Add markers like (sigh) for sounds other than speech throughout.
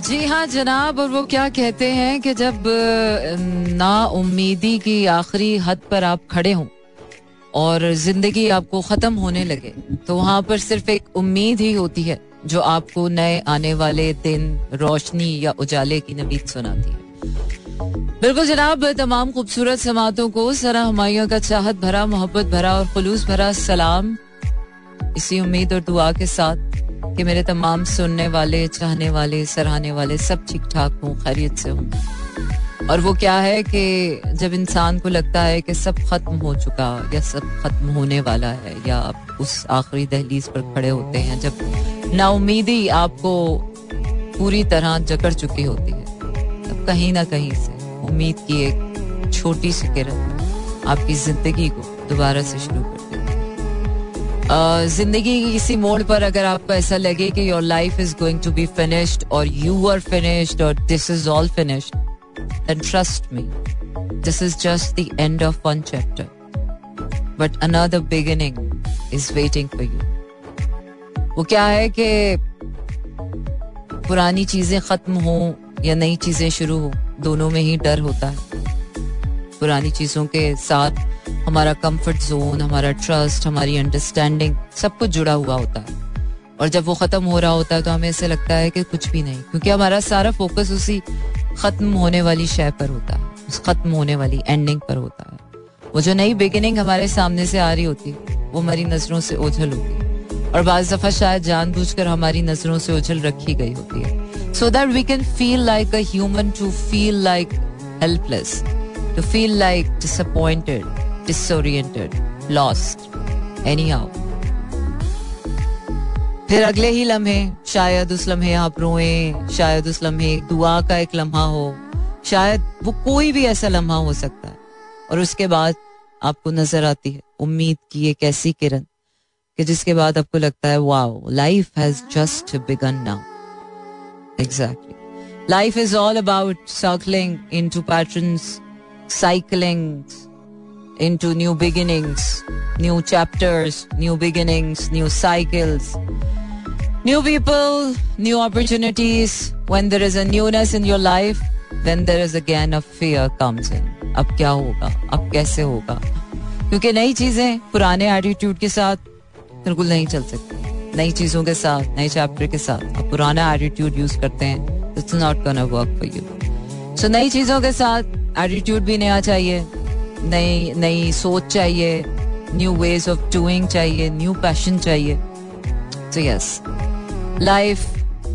जी हाँ जनाब, और वो क्या कहते हैं कि जब ना उम्मीदी की आखिरी हद पर आप खड़े हों और ज़िंदगी आपको खत्म होने लगे तो वहाँ पर सिर्फ़ एक उम्मीद ही होती है, जो आपको नए आने वाले दिन, रोशनी या उजाले की नबीद सुनाती है। बिल्कुल जनाब, तमाम खूबसूरत समातों को सरा हमायों का चाहत भरा, मोहब्बत भरा और खलूस भरा सलाम। इसी उम्मीद और दुआ के साथ कि मेरे तमाम सुनने वाले, चाहने वाले, सराहने वाले सब ठीक ठाक हों, खैरियत से हों। और वो क्या है कि जब इंसान को लगता है कि सब खत्म हो चुका या सब खत्म होने वाला है या आप उस आखिरी दहलीज पर खड़े होते हैं, जब नाउमीदी आपको पूरी तरह जकड़ चुकी होती है, तब कहीं ना कहीं से उम्मीद की एक छोटी सी किरण आपकी ज़िंदगी को दोबारा से शुरू कर ज़िंदगी की किसी मोड़ पर अगर आपको ऐसा लगे कि your life is going to be finished और यू आर फिनिश्ड और this is all finished then trust me this is just the end of one chapter but another beginning is waiting for you वो क्या है कि पुरानी चीज़ें खत्म हो या नई चीज़ें शुरू हो, दोनों में ही डर होता है। पुरानी चीज़ों के साथ हमारा कंफर्ट जोन हमारा ट्रस्ट हमारी अंडरस्टैंडिंग सब कुछ जुड़ा हुआ होता है। और जब वो खत्म हो रहा होता है तो हमें ऐसे लगता है कि कुछ भी नहीं, क्योंकि हमारा सारा फोकस उसी खत्म होने वाली शय पर होता है, उस खत्म होने वाली एंडिंग पर होता है। वो जो नई बिगिनिंग हमारे सामने से आ रही होती, वो हमारी नज़रों से ओझल होती और बाज दफ़ा शायद जानबूझकर हमारी नज़रों से उछल रखी गई होती है। So that we can feel like a human to feel like helpless to feel like disappointed disoriented, lost, anyhow. फिर अगले ही लम्हे शायद उस लम्हे आप रोए शायद उस लम्हे दुआ का एक लम्हा हो शायद वो कोई भी ऐसा लम्हा हो सकता है। और उसके बाद आपको नज़र आती है उम्मीद की एक ऐसी किरण कि जिसके बाद आपको लगता है wow life has just begun now exactly life is all about circling into patterns cycling into new beginnings, new chapters, new beginnings, new cycles, new people, new opportunities. When there is a newness in your life, then there is again a fear comes in. अब क्या होगा अब कैसे होगा क्योंकि नई चीज़ें पुराने एटीट्यूड के साथ बिल्कुल नहीं चल सकती नई चीज़ों के साथ नए चैप्टर के साथ आप पुराना एटीट्यूड यूज़ करते हैं it's not gonna work for you so नई चीज़ों के साथ एटीट्यूड भी नया चाहिए नई नई सोच चाहिए न्यू वेज ऑफ़ डूइंग चाहिए न्यू पैशन चाहिए। तो yes life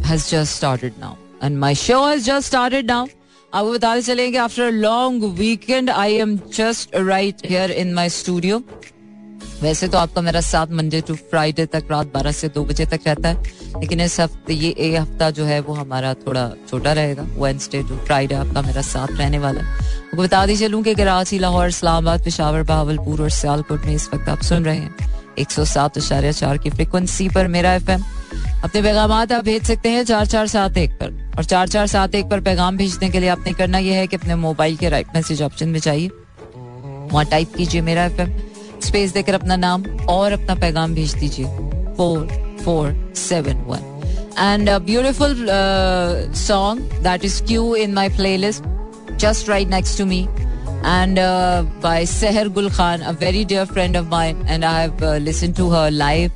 has just started now and my show has just started now आपको बताते चलेंगे after long weekend I am just right here in my studio वैसे तो आपका मेरा साथ मंडे टू फ्राइडे तक रात बारह से दो बजे तक रहता है, लेकिन इस हफ़्ते, ये एक हफ़्ता जो है वो हमारा थोड़ा छोटा रहेगा। वेंसडे टू फ्राइडे आपका मेरा साथ रहने वाला है। बता दी चलूँ कि कराची, लाहौर, इस्लामाबाद, पिशावर, बहावलपुर और सियालकोट में इस वक्त आप सुन रहे हैं। एक सौ सात इशारे चार की फ्रिक्वेंसी पर मेरा एफ़ एम अपने पैगाम आप भेज सकते हैं चार चार सात एक पर। और चार चार सात एक पर पैगाम भेजने के लिए आपने करना यह है कि अपने मोबाइल के राइट मैसेज ऑप्शन में चाहिए वहाँ टाइप कीजिए मेरा एफएम स्पेस देकर अपना नाम और अपना पैगाम भेज दीजिए। Four four seven one and beautiful song that is queued in my playlist just right next to me by Seher Gul Khan, a very dear friend of mine, and I have uh, listened to her live,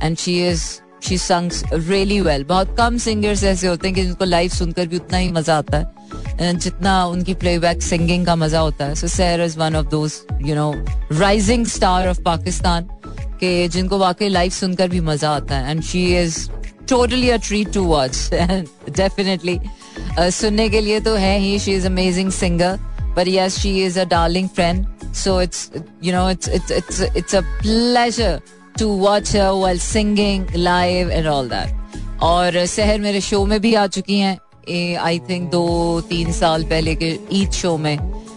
and she is she sings really well. बहुत कम singers ऐसे होते हैं कि जिनको live सुनकर भी उतना ही मज़ा आता है। जितना उनकी प्लेबैक सिंगिंग का मज़ा होता है। So Sair is one of those you know rising star of Pakistan के, जिनको वाकई लाइव सुनकर भी मज़ा आता है। And she is totally a treat to watch definitely सुनने के लिए तो है ही she is amazing singer but yes, she is a darling friend so, it's, you know, it's it's it's it's a pleasure to watch her while singing live and all और शहर मेरे show में भी आ चुकी हैं। आई थिंक दो, तीन साल पहले के ईद शो में।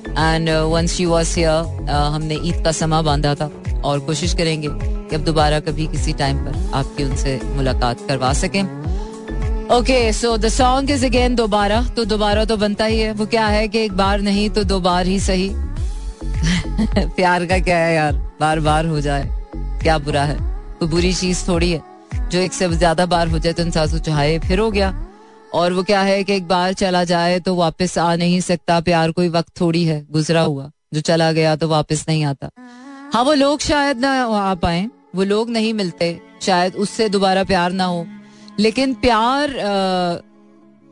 And once she was here हमने ईद का समा बांधा था। और कोशिश करेंगे कि अब दोबारा कभी किसी टाइम पर आपकी उनसे मुलाकात करवा सकें। Okay so the song is again दोबारा। तो दोबारा तो बनता ही है। वो क्या है कि एक बार नहीं तो दो बार ही सही। (laughs) प्यार का क्या है यार? बार बार हो जाए। क्या बुरा है? कोई बुरी चीज़ थोड़ी है। जो एक से ज़्यादा बार हो जाए तो इंसान सोचा फिर हो गया। और वो क्या है कि एक बार चला जाए तो वापस आ नहीं सकता, प्यार कोई वक्त थोड़ी है, गुजरा हुआ। जो चला गया तो वापस नहीं आता। हाँ वो लोग शायद ना आ पाए, वो लोग नहीं मिलते, शायद उससे दोबारा प्यार ना हो। लेकिन प्यार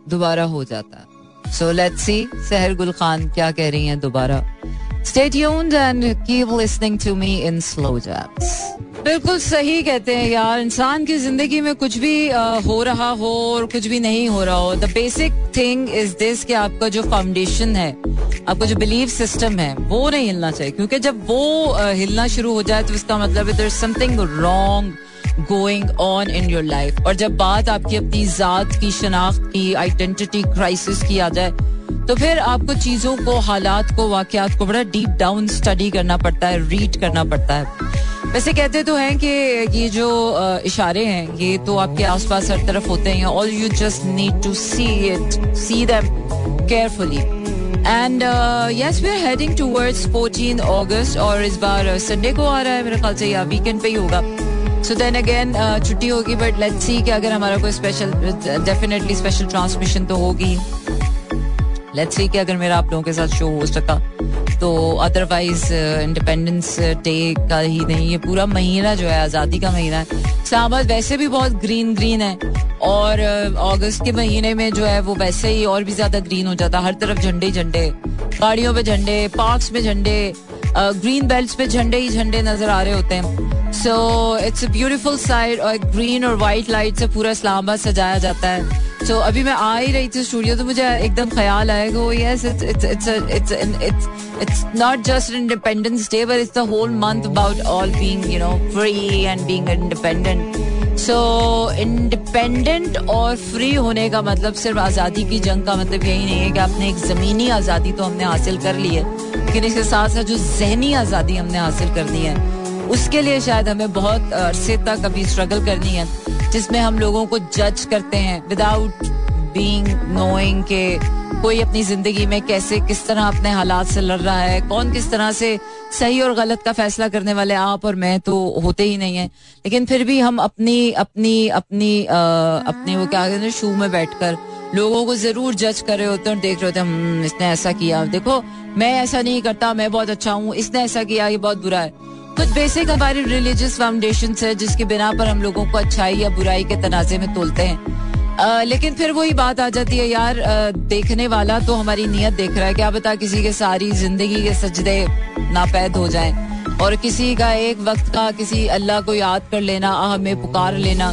दोबारा हो जाता। सो लेट्स सी सहर गुल खान क्या कह रही हैं दोबारा। Stay tuned and keep listening to me in slow jams. बिल्कुल सही कहते हैं यार, इंसान की ज़िंदगी में कुछ भी हो रहा हो और कुछ भी नहीं हो रहा हो the basic thing is this कि आपका जो फाउंडेशन है, आपका जो बिलीव सिस्टम है, वो नहीं हिलना चाहिए क्योंकि जब वो हिलना शुरू हो जाए तो इसका मतलब है something wrong going on in your life और जब बात आपकी अपनी जात की, शनाख्त की आइडेंटिटी क्राइसिस की आ जाए तो फिर आपको चीज़ों को, हालात को, वाकयात को बड़ा डीप डाउन स्टडी करना पड़ता है रीड करना पड़ता है। वैसे कहते तो हैं कि ये जो इशारे हैं, ये तो आपके आसपास हर तरफ़ होते हैं all you just need to see it see them carefully and yes we are heading towards 14 अगस्त और इस बार संडे को आ रहा है, मेरे ख्याल से, या वीकेंड पे ही होगा। सो देन अगेन छुट्टी होगी बट लेट्स सी कि अगर हमारा कोई स्पेशल डेफिनेटली स्पेशल ट्रांसमिशन तो होगी। लेट्स सी कि अगर मेरा आप लोगों के साथ शो हो सका। तो अदरवाइज़ इंडिपेंडेंस डे का ही नहीं ये पूरा महीना जो है आज़ादी का महीना है। इस्लामाबाद वैसे भी बहुत ग्रीन ग्रीन है। और अगस्त uh, के महीने में जो है वो वैसे ही और भी ज़्यादा ग्रीन हो जाता। है हर तरफ़ झंडे झंडे। गाड़ियों पे झंडे पार्क्स में झंडे ग्रीन बेल्ट पे झंडे ही झंडे नज़र आ रहे होते हैं। So it's a beautiful sight और ग्रीन और वाइट लाइट से पूरा इस्लामाबाद सजाया जाता है। तो so, अभी मैं आ ही रही थी स्टूडियो तो मुझे एकदम ख्याल आया कि yes it's not just independence day but it's the whole month about all being you know free and being independent so independent और फ्री होने का मतलब सिर्फ़ आज़ादी की जंग का मतलब यही नहीं है कि आपने एक ज़मीनी आज़ादी तो हमने हासिल कर ली है लेकिन इसके साथ साथ जो जहनी आज़ादी हमने हासिल करनी है उसके लिए शायद हमें बहुत अरसे तक अभी स्ट्रगल करनी है। जिसमें हम लोगों को जज करते हैं विदाउट बीइंग नोइंग के कोई अपनी ज़िंदगी में कैसे किस तरह अपने हालात से लड़ रहा है कौन किस तरह से सही और गलत का फैसला करने वाले आप और मैं तो होते ही नहीं है। लेकिन फिर भी हम अपनी अपनी अपनी आ, अपने वो क्या कहते हैं शू में बैठकर लोगों को ज़रूर जज कर रहे होते हैं और देख रहे होते हैं हम्म, इसने ऐसा किया। देखो मैं ऐसा नहीं करता मैं बहुत अच्छा हूँ इसने ऐसा किया ये बहुत बुरा है। कुछ बेसिक हमारी रिलीजियस फाउंडेशन है जिसके बिना पर हम लोगों को अच्छाई या बुराई के तनाजे में तोलते हैं। आ, लेकिन फिर वही बात आ जाती है यार आ, देखने वाला तो हमारी नीयत देख रहा है क्या बता किसी के सारी ज़िंदगी के सजदे नापैद हो जाएँ। और किसी का एक वक्त का किसी अल्लाह को याद कर लेना हमें पुकार लेना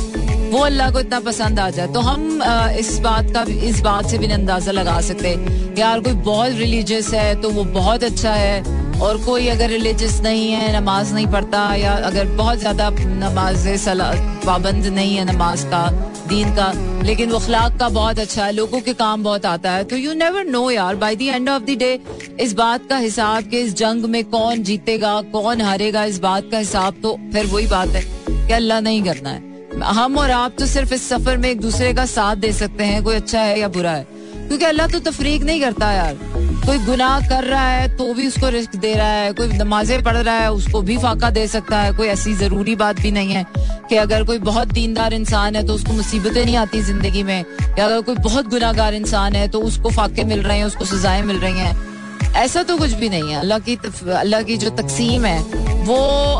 वो अल्लाह को इतना पसंद आ जाए। तो हम आ, इस बात का इस बात से भी अंदाज़ा लगा सकते यार कोई बहुत रिलीजियस है तो वो बहुत अच्छा है। और कोई अगर रिलीजियस नहीं है, नमाज़ नहीं पढ़ता, या अगर बहुत ज़्यादा नमाज़ पाबंद नहीं है नमाज़ का, दीन का, लेकिन वो अखलाक का बहुत अच्छा है, लोगों के काम बहुत आता है तो यू नेवर नो यार by the end of the day इस बात का हिसाब के इस जंग में कौन जीतेगा, कौन हारेगा इस बात का हिसाब तो फिर वही बात है कि अल्लाह नहीं करना है। हम और आप तो सिर्फ़ इस सफ़र में एक दूसरे का साथ दे सकते हैं, कोई अच्छा है या बुरा है, क्योंकि अल्लाह तो तफरीक नहीं करता यार। कोई गुनाह कर रहा है तो भी उसको रिस्क दे रहा है, कोई नमाजें पढ़ रहा है उसको भी फाका दे सकता है, कोई ऐसी ज़रूरी बात भी नहीं है कि अगर कोई बहुत दीनदार इंसान है तो उसको मुसीबतें नहीं आती ज़िंदगी में, या अगर कोई बहुत गुनागार इंसान है तो उसको फाके मिल रहे हैं, उसको सजाएँ मिल रही हैं। ऐसा तो कुछ भी नहीं है। अल्लाह की अल्लाह की जो तकसीम है, वो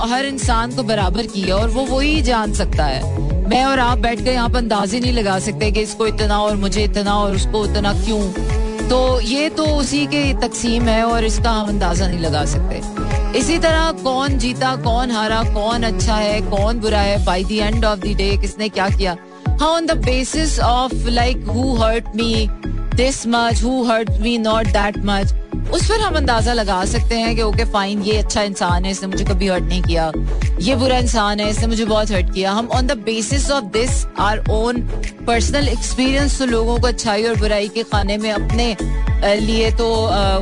हर इंसान को बराबर की है और वो वही जान सकता है। मैं और आप बैठ कर यहाँ पर अंदाजे नहीं लगा सकते कि इसको इतना और मुझे इतना और उसको इतना क्यों। तो ये तो उसी के तकसीम है और इसका हम अंदाज़ा नहीं लगा सकते। इसी तरह कौन जीता, कौन हारा, कौन अच्छा है, कौन बुरा है by the end of the day किसने क्या किया? हाँ on the basis of like who hurt me this much who hurt me not that much उस पर हम अंदाज़ा लगा सकते हैं कि, ओके फाइन ये अच्छा इंसान है, इसने मुझे कभी हर्ट नहीं किया। ये बुरा इंसान है, इसने मुझे बहुत हर्ट किया। हम on the basis of this our own personal experience तो लोगों को अच्छाई और बुराई के खाने में अपने लिए तो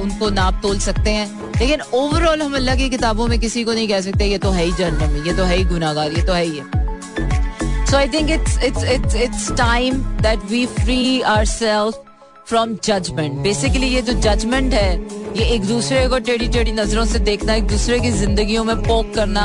उनको नाप तोल सकते हैं। लेकिन ओवरऑल हम अल्लाह की किताबों में किसी को नहीं कह सकते, ये तो है ही जन्म ये तो है ही गुनागार ये तो है ही so I think it's it's it's it's time that we free our self from judgement basically ये जो जजमेंट है, ये एक दूसरे को टेढ़ी टेढ़ी नज़रों से देखना, एक दूसरे की जिंदगियों में पोक करना,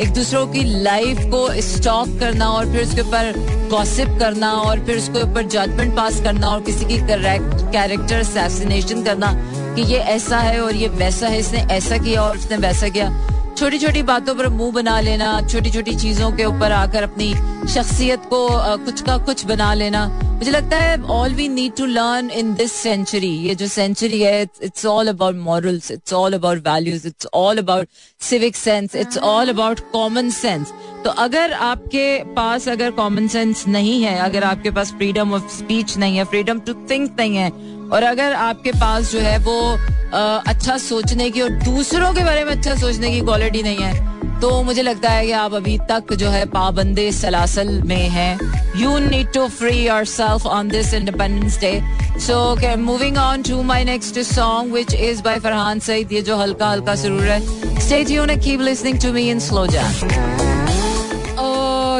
एक दूसरों की लाइफ को स्टॉक करना और फिर उसके ऊपर गॉसिप करना और फिर उसके ऊपर जजमेंट पास करना और किसी की करेक्ट कैरेक्टर असैसिनेशन करना कि ये ऐसा है और ये वैसा है, इसने ऐसा किया और उसने वैसा किया। छोटी छोटी बातों पर मुँह बना लेना छोटी छोटी चीज़ों के ऊपर आकर अपनी शख्सियत को कुछ का कुछ बना लेना। मुझे लगता है all we need to learn in this century ये जो सेंचुरी है it's all about morals it's all about values it's all about civic sense it's all about common sense तो अगर आपके पास अगर कॉमन सेंस नहीं है अगर आपके पास फ्रीडम ऑफ़ स्पीच नहीं है फ्रीडम टू थिंक नहीं है और अगर आपके पास जो है वो आ, अच्छा सोचने की और दूसरों के बारे में अच्छा सोचने की क्वालिटी नहीं है तो मुझे लगता है कि आप अभी तक जो है पाबंदे सलासल में हैं। You need to free yourself on this independence day so moving on to my next song which is by Farhan Saeed ये जो हल्का हल्का ज़रूर है। स्टेट यू ने keep listening to me in slow jazz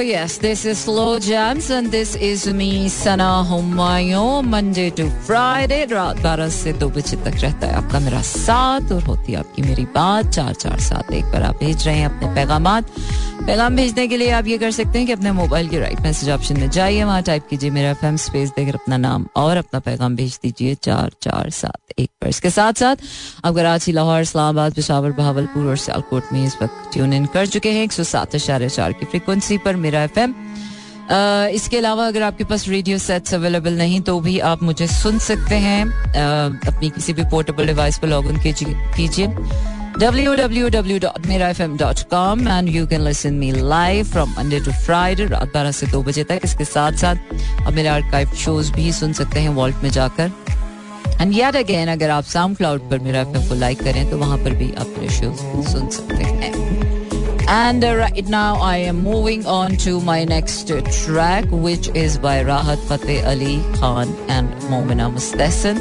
yes, this is Slow Jams and this is me, Sana Humayun, Monday to Friday, रात बारह से दो बजे तक रहता है आपका मेरा साथ। और होती है आपकी मेरी बात। चार चार सात एक बार आप भेज रहे हैं अपने पैगाम पैगाम भेजने के लिए आप ये कर सकते हैं कि अपने मोबाइल के राइट मैसेज ऑप्शन में जाइए, वहाँ टाइप कीजिए मेरा एफएम स्पेस देकर अपना नाम और अपना पैगाम भेज दीजिए चार चार सात एक पर। इसके साथ साथ आप कराची, लाहौर, इस्लामाबाद, पिशावर बहावलपुर और सियालकोट में इस वक्त ट्यून इन कर चुके हैं। एक सौ सात अशारे चार की फ्रिक्वेंसी पर मेरा एफएम इसके अलावा अगर आपके पास रेडियो सेट्स अवेलेबल नहीं तो भी आप मुझे सुन सकते हैं। अपनी किसी भी पोर्टेबल डिवाइस पर लॉग इन कीजिए। www.mirafm.com and you can listen me live from Monday to Friday रात बारह से दो बजे तक इसके साथ साथ आप मेरे आर्काइव शोज भी सुन सकते हैं वॉल्ट में जाकर एंड याद अगेन अगर आप साउंड क्लाउड पर मेरा एफएम को लाइक करें तो वहां पर भी आप मेरे शोज सुन सकते हैं And uh, right now, I am moving on to my next uh, track, which is by Rahat Fateh Ali Khan and Momina Mustahsin.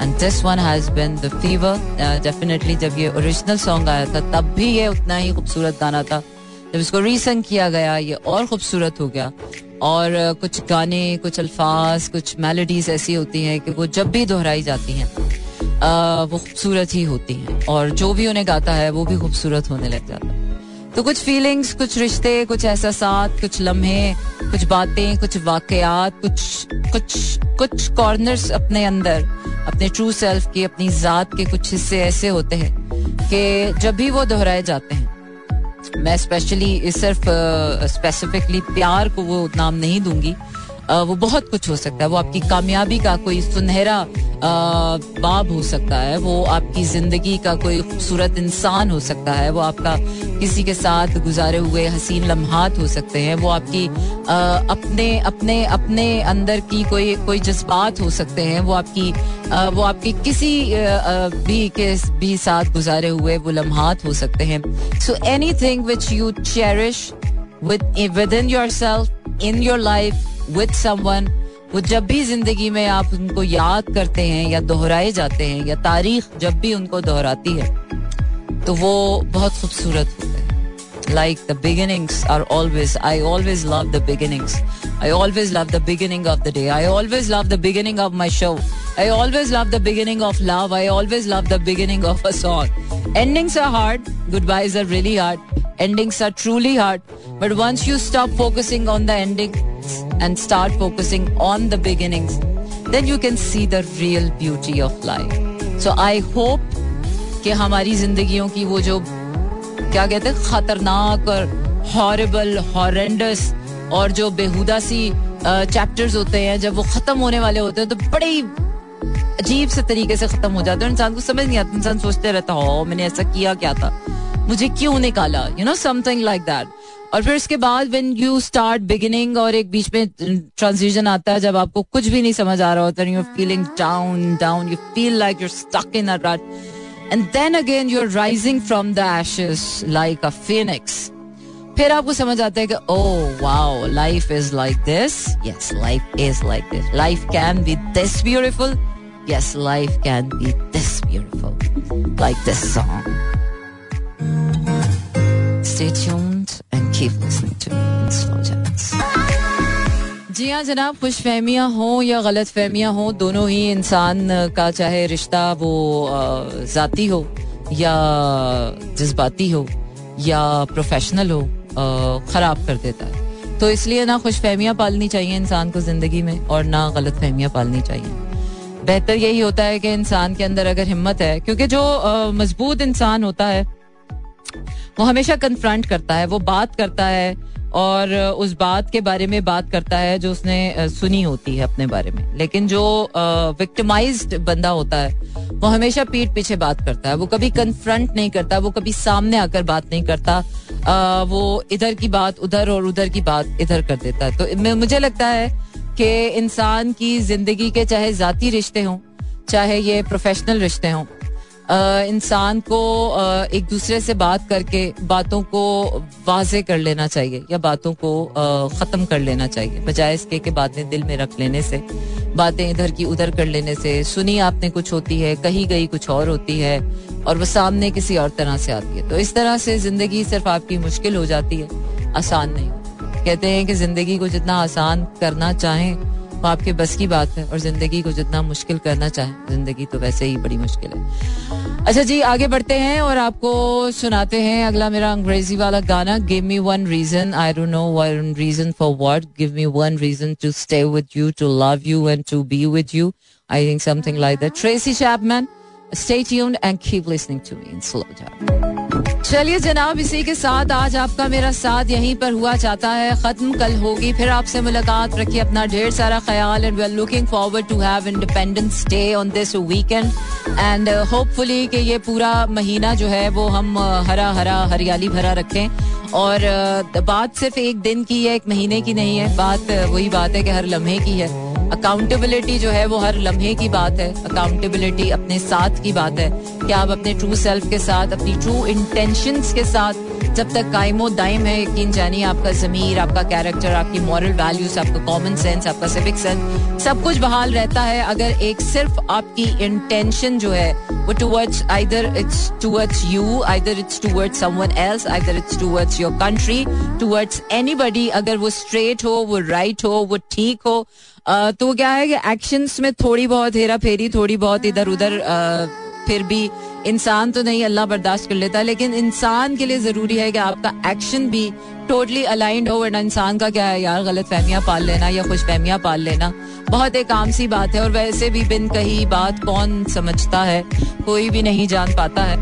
And this one has been the fever definitely जब ये original song आया था तब भी ये उतना ही खूबसूरत गाना था। जब इसको रीसंग किया गया ये और खूबसूरत हो गया। और uh, कुछ गाने कुछ अल्फाज कुछ मेलोडीज ऐसी होती हैं कि वो जब भी दोहराई जाती हैं uh, वो खूबसूरत ही होती हैं। और जो भी उन्हें गाता है वो भी खूबसूरत होने लग जाता है। तो कुछ फीलिंग्स कुछ रिश्ते, कुछ एहसास कुछ लम्हे, कुछ बातें, कुछ वाकयात, कुछ कुछ कुछ कॉर्नर्स अपने अंदर, अपने ट्रू सेल्फ के, अपनी जात के कुछ हिस्से ऐसे होते हैं कि जब भी वो दोहराए जाते हैं। मैं स्पेशली सिर्फ़ स्पेसिफिकली प्यार को वो नाम नहीं दूँगी वो बहुत कुछ हो सकता है। वो आपकी कामयाबी का कोई सुनहरा बाब हो सकता है। वो आपकी ज़िंदगी का कोई खूबसूरत इंसान हो सकता है। वो आपका किसी के साथ गुजारे हुए हसीन लम्हात हो सकते हैं। वो आपकी आ, अपने अपने अपने अंदर की कोई कोई जज्बात हो सकते हैं। वो आपकी आ, वो आपकी किसी आ, भी के भी साथ गुजारे हुए वो लम्हात हो सकते हैं। So anything which you cherish within yourself in your life with someone वो जब भी ज़िंदगी में आप उनको याद करते हैं या दोहराए जाते हैं या तारीख जब भी उनको दोहराती है तो वो बहुत खूबसूरत होते हैं। Like the beginnings are always I always love the beginnings I always love the beginning of the day I always love the beginning of my show I always love the beginning of love I always love the beginning of a song endings are hard goodbyes are really hard endings are truly hard. But once you stop focusing on the endings and start focusing on the beginnings, then you can see the real beauty of life. So, i hope कि हमारी जिंदगियों की वो जो, क्या कहते हैं, खतरनाक और हॉरेबल हॉरेंडस और जो बेहुदा सी चैप्टर्स होते हैं, जब वो खत्म होने वाले होते हैं तो बड़े अजीब से तरीके से खत्म हो जाते हैं। इंसान को समझ नहीं आता, इंसान सोचते रहता हो मैंने ऐसा किया क्या था? मुझे क्यों निकाला? You know something like that और फिर उसके बाद व्हेन यू स्टार्ट बिगिनिंग और एक बीच में ट्रांजिशन आता है जब आपको कुछ भी नहीं समझ आ रहा होता you feeling down down you feel like you're stuck in a rut and then again you are rising from the ashes like a phoenix फिर आपको समझ आता है कि ओ wow life is like this yes life is like this life can be this beautiful yes life can be this beautiful like this song Stay tuned keep listening to me in slow jazz. जी हाँ जनाब खुश फहमियाँ हों या गलत फहमियाँ हों, दोनों ही इंसान का चाहे रिश्ता वो ज़ाती हो या जज्बाती हो या प्रोफेशनल हो ख़राब कर देता है तो इसलिए ना खुश फहमियाँ पालनी चाहिए इंसान को ज़िंदगी में और ना गलत फहमियाँ पालनी चाहिए बेहतर यही होता है कि इंसान के अंदर अगर हिम्मत है, क्योंकि जो मज़बूत इंसान होता है वो हमेशा कन्फ्रंट करता है, वो बात करता है और उस बात के बारे में बात करता है जो उसने सुनी होती है अपने बारे में। लेकिन जो विक्टिमाइज्ड बंदा होता है, वो हमेशा पीठ पीछे बात करता है। वो कभी कन्फ्रंट नहीं करता, वो कभी सामने आकर बात नहीं करता। वो इधर की बात उधर और उधर की बात इधर कर देता है। तो मुझे लगता है कि इंसान की ज़िंदगी के चाहे जाती रिश्ते हों, चाहे ये प्रोफेशनल रिश्ते हों इंसान को एक दूसरे से बात करके बातों को वाजे कर लेना चाहिए या बातों को ख़त्म कर लेना चाहिए। बजाय इसके के बातें दिल में रख लेने से, बातें इधर की उधर कर लेने से। सुनी आपने कुछ होती है, कही गई कुछ और होती है और वो सामने किसी और तरह से आती है। तो इस तरह से ज़िंदगी सिर्फ़ आपकी मुश्किल हो जाती है, आसान नहीं कहते हैं कि ज़िंदगी को जितना आसान करना चाहें आपके बस की बात है और ज़िंदगी को जितना मुश्किल करना चाहे, ज़िंदगी तो वैसे ही बड़ी मुश्किल है। अच्छा जी, आगे बढ़ते हैं और आपको सुनाते हैं अगला मेरा अंग्रेज़ी वाला गाना give me one reason I don't know one reason for what give me one reason to stay with you to love you and to be with you I think something like that Tracy Chapman stay tuned and keep listening to me in slow चलिए जनाब इसी के साथ आज आपका मेरा साथ यहीं पर हुआ चाहता है खत्म कल होगी फिर आपसे मुलाकात रखिए अपना ढेर सारा ख्याल and we are looking forward to have independence day on this weekend and hopefully कि ये पूरा महीना जो है वो हम uh, हरा हरा हरियाली भरा रखें और uh, बात सिर्फ़ एक दिन की है एक महीने की नहीं है बात uh, वही बात है कि हर लम्हे की है। अकाउंटेबिलिटी जो है वो हर लम्हे की बात है अकाउंटेबिलिटी अपने साथ की बात है। कि आप अपने ट्रू सेल्फ के साथ, अपनी ट्रू इंटेंशन के साथ जब तक कायमो दायम है, यकीन जानिए आपका जमीर, आपका कैरेक्टर आपकी मॉरल वैल्यूज़ आपका कॉमन सेंस आपका सिविक सेंस सब कुछ बहाल रहता है। अगर एक सिर्फ़ आपकी इंटेंशन जो है, वो towards either it's towards you either it's towards someone else either it's towards your country towards anybody अगर वो स्ट्रेट हो, वो राइट right हो, वो ठीक हो तो क्या है कि एक्शंस में थोड़ी बहुत हेरा फेरी, थोड़ी बहुत इधर उधर फिर भी इंसान तो नहीं, अल्लाह बर्दाश्त कर लेता, लेकिन इंसान के लिए ज़रूरी है कि आपका एक्शन भी टोटली अलाइंड हो, वरना इंसान का क्या है, यार गलत फहमियाँ पाल लेना या खुश फहमियाँ पाल लेना। बहुत एक आम सी बात है, और वैसे भी बिन कही बात कौन समझता है? कोई भी नहीं जान पाता है।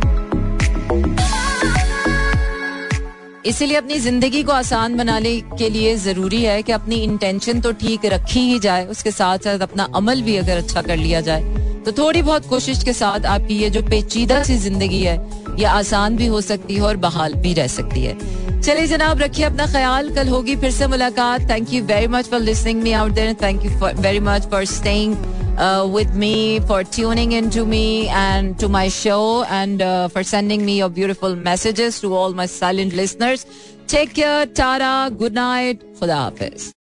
इसीलिए अपनी ज़िंदगी को आसान बनाने के लिए ज़रूरी है कि अपनी इंटेंशन तो ठीक रखी ही जाए, उसके साथ साथ अपना अमल भी अगर अच्छा कर लिया जाए। तो थोड़ी बहुत कोशिश के साथ आपकी ये जो पेचीदा सी ज़िंदगी है, ये आसान भी हो सकती है और बहाल भी रह सकती है। चलिए जनाब, रखिए अपना ख्याल। कल होगी फिर से मुलाकात। Thank you very much for listening me out there thank you very much for staying with me for tuning in to me and to my show and for sending me your beautiful messages to all my silent listeners take care tara good night खुदा हाफिज